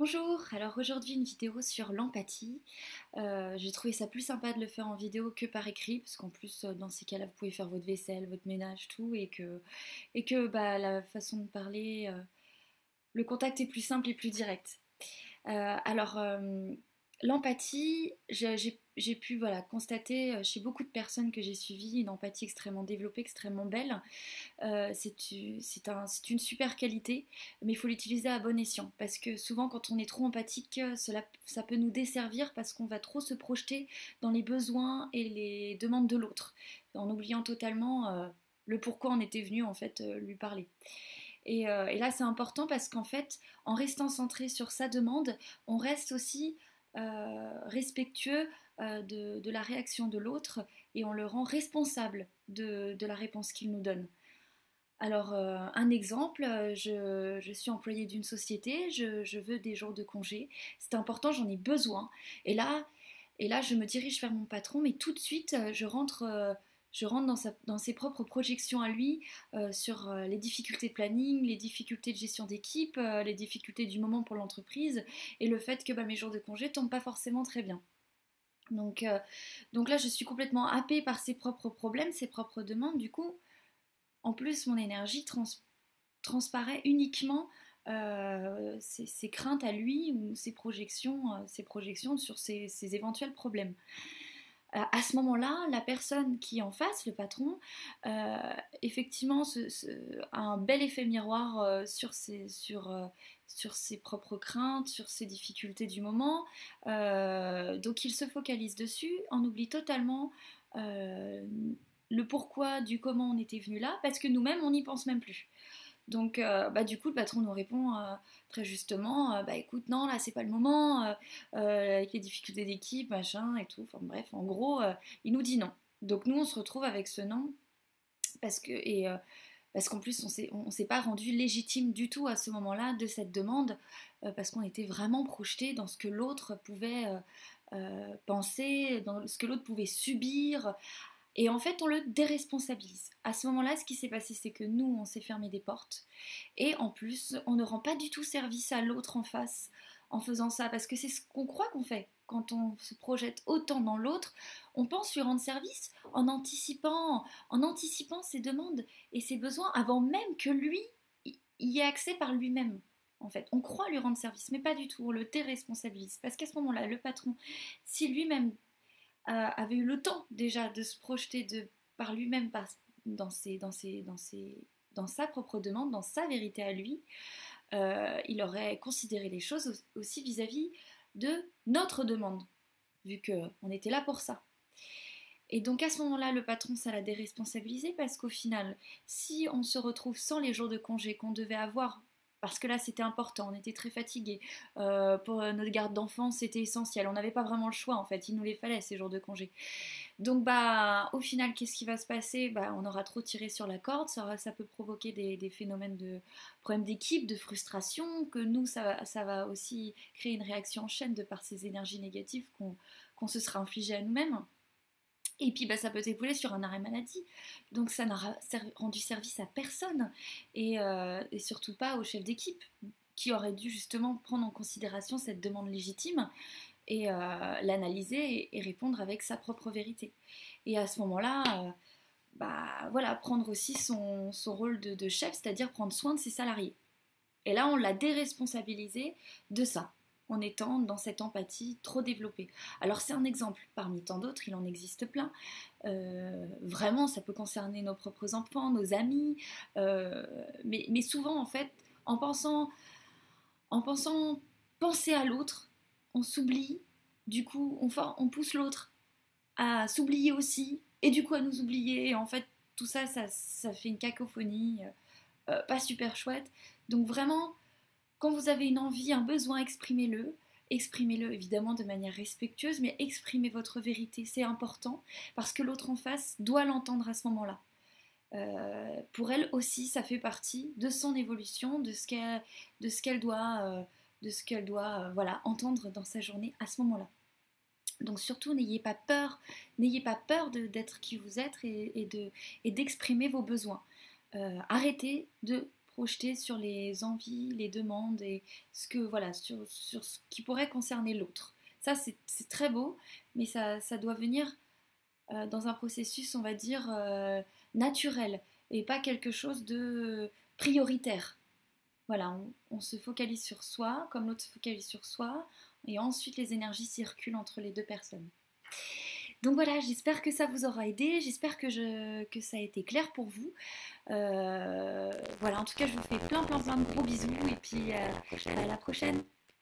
Bonjour, alors aujourd'hui une vidéo sur l'empathie. Euh, j'ai trouvé ça plus sympa de le faire en vidéo que par écrit, parce qu'en plus euh, dans ces cas-là vous pouvez faire votre vaisselle, votre ménage, tout, et que, et que bah, la façon de parler, euh, le contact est plus simple et plus direct. alors l'empathie, j'ai pu voilà, constater euh, chez beaucoup de personnes que j'ai suivies une empathie extrêmement développée, extrêmement belle. Euh, c'est une super qualité, mais il faut l'utiliser à bon escient. Parce que souvent, quand on est trop empathique, euh, cela, ça peut nous desservir parce qu'on va trop se projeter dans les besoins et les demandes de l'autre, en oubliant totalement le pourquoi on était venu en fait lui parler. Et, et là, c'est important parce qu'en fait, en restant centré sur sa demande, on reste aussi euh, respectueux euh, de, la réaction de l'autre et on le rend responsable de, la réponse qu'il nous donne. Alors, euh, un exemple, je, suis employée d'une société, je, veux des jours de congé, c'est important, j'en ai besoin. Et là, et là, je me dirige vers mon patron, mais tout de suite, je rentre je rentre dans, ses propres projections à lui euh, sur euh, les difficultés de planning, les difficultés de gestion d'équipe, euh, les difficultés du moment pour l'entreprise et le fait que bah, mes jours de congé tombent pas forcément très bien. Donc, donc là, je suis complètement happée par ses propres problèmes, ses propres demandes. Du coup, en plus, mon énergie transparaît uniquement ses, craintes à lui ou ses projections, ses projections sur ses éventuels problèmes. Euh, à ce moment-là, la personne qui est en face, le patron, euh, effectivement a un bel effet miroir euh, sur, ses, sur, sur, ses, propres craintes, sur ses difficultés du moment. donc il se focalise dessus, on oublie totalement le pourquoi du comment on était venu là, parce que nous-mêmes, on n'y pense même plus. Donc, euh, bah, du coup, le patron nous répond euh, très justement euh, Bah écoute, non, là, c'est pas le moment, avec les difficultés d'équipe, machin et tout. Enfin, bref, en gros, il nous dit non. Donc, nous, on se retrouve avec ce non parce que. Et, parce qu'en plus, on ne s'est pas rendu légitime du tout à ce moment-là de cette demande, parce qu'on était vraiment projeté dans ce que l'autre pouvait penser, dans ce que l'autre pouvait subir, et en fait, on le déresponsabilise. À ce moment-là, ce qui s'est passé, c'est que nous, on s'est fermé des portes. Et en plus, on ne rend pas du tout service à l'autre en face en faisant ça. Parce que c'est ce qu'on croit qu'on fait. Quand on se projette autant dans l'autre, on pense lui rendre service en anticipant, en anticipant ses demandes et ses besoins avant même que lui y ait accès par lui-même. En fait, on croit lui rendre service, mais pas du tout. On le déresponsabilise. Parce qu'à ce moment-là, le patron, si lui-même avait eu le temps déjà de se projeter par lui-même dans, sa propre demande, dans sa vérité à lui, euh, il aurait considéré les choses aussi vis-à-vis de notre demande, vu qu'on était là pour ça. Et donc à ce moment-là, le patron, ça l'a déresponsabilisé parce qu'au final, si on se retrouve sans les jours de congé qu'on devait avoir parce que là c'était important, on était très fatigués. Euh, pour notre garde d'enfants, c'était essentiel. On n'avait pas vraiment le choix en fait, il nous les fallait ces jours de congé. Donc bah au final, qu'est-ce qui va se passer? Bah, On aura trop tiré sur la corde, ça, peut provoquer des, phénomènes de problèmes d'équipe, de frustration, que nous ça, va aussi créer une réaction en chaîne de par ces énergies négatives qu'on se sera infligé à nous-mêmes. Et puis bah, ça peut s'écouler sur un arrêt maladie. Donc ça n'aura rendu service à personne. Euh, et, surtout pas au chef d'équipe qui aurait dû justement prendre en considération cette demande légitime et euh, l'analyser et, répondre avec sa propre vérité. Et à ce moment-là, euh, bah, voilà, prendre aussi son, rôle de chef, c'est-à-dire prendre soin de ses salariés. Et là, on l'a déresponsabilisé de ça en étant dans cette empathie trop développée. Alors c'est un exemple, parmi tant d'autres, il en existe plein. Euh, vraiment, ça peut concerner nos propres enfants, nos amis, euh, mais, souvent en fait, en pensant, en pensant penser à l'autre, on s'oublie, du coup on, on pousse l'autre à s'oublier aussi, et du coup à nous oublier, en fait tout ça, ça, fait une cacophonie, euh, pas super chouette. Donc vraiment, quand vous avez une envie, un besoin, exprimez-le. Exprimez-le évidemment de manière respectueuse, mais exprimez votre vérité, c'est important, parce que l'autre en face doit l'entendre à ce moment-là. Euh, pour elle aussi, ça fait partie de son évolution, de ce qu'elle doit, euh, de ce qu'elle doit euh, voilà, entendre dans sa journée à ce moment-là. Donc surtout, n'ayez pas peur, n'ayez pas peur d'être qui vous êtes et, et d'exprimer vos besoins. arrêtez de sur les envies, les demandes et ce que voilà sur, ce qui pourrait concerner l'autre. Ça c'est très beau, mais ça, ça doit venir euh, dans un processus, on va dire, euh, naturel et pas quelque chose de prioritaire. Voilà, on, on se focalise sur soi, comme l'autre se focalise sur soi, et ensuite les énergies circulent entre les deux personnes. Donc voilà, j'espère que ça vous aura aidé, j'espère que, ça a été clair pour vous. Euh, voilà, en tout cas, je vous fais plein plein plein de gros bisous et puis à la prochaine.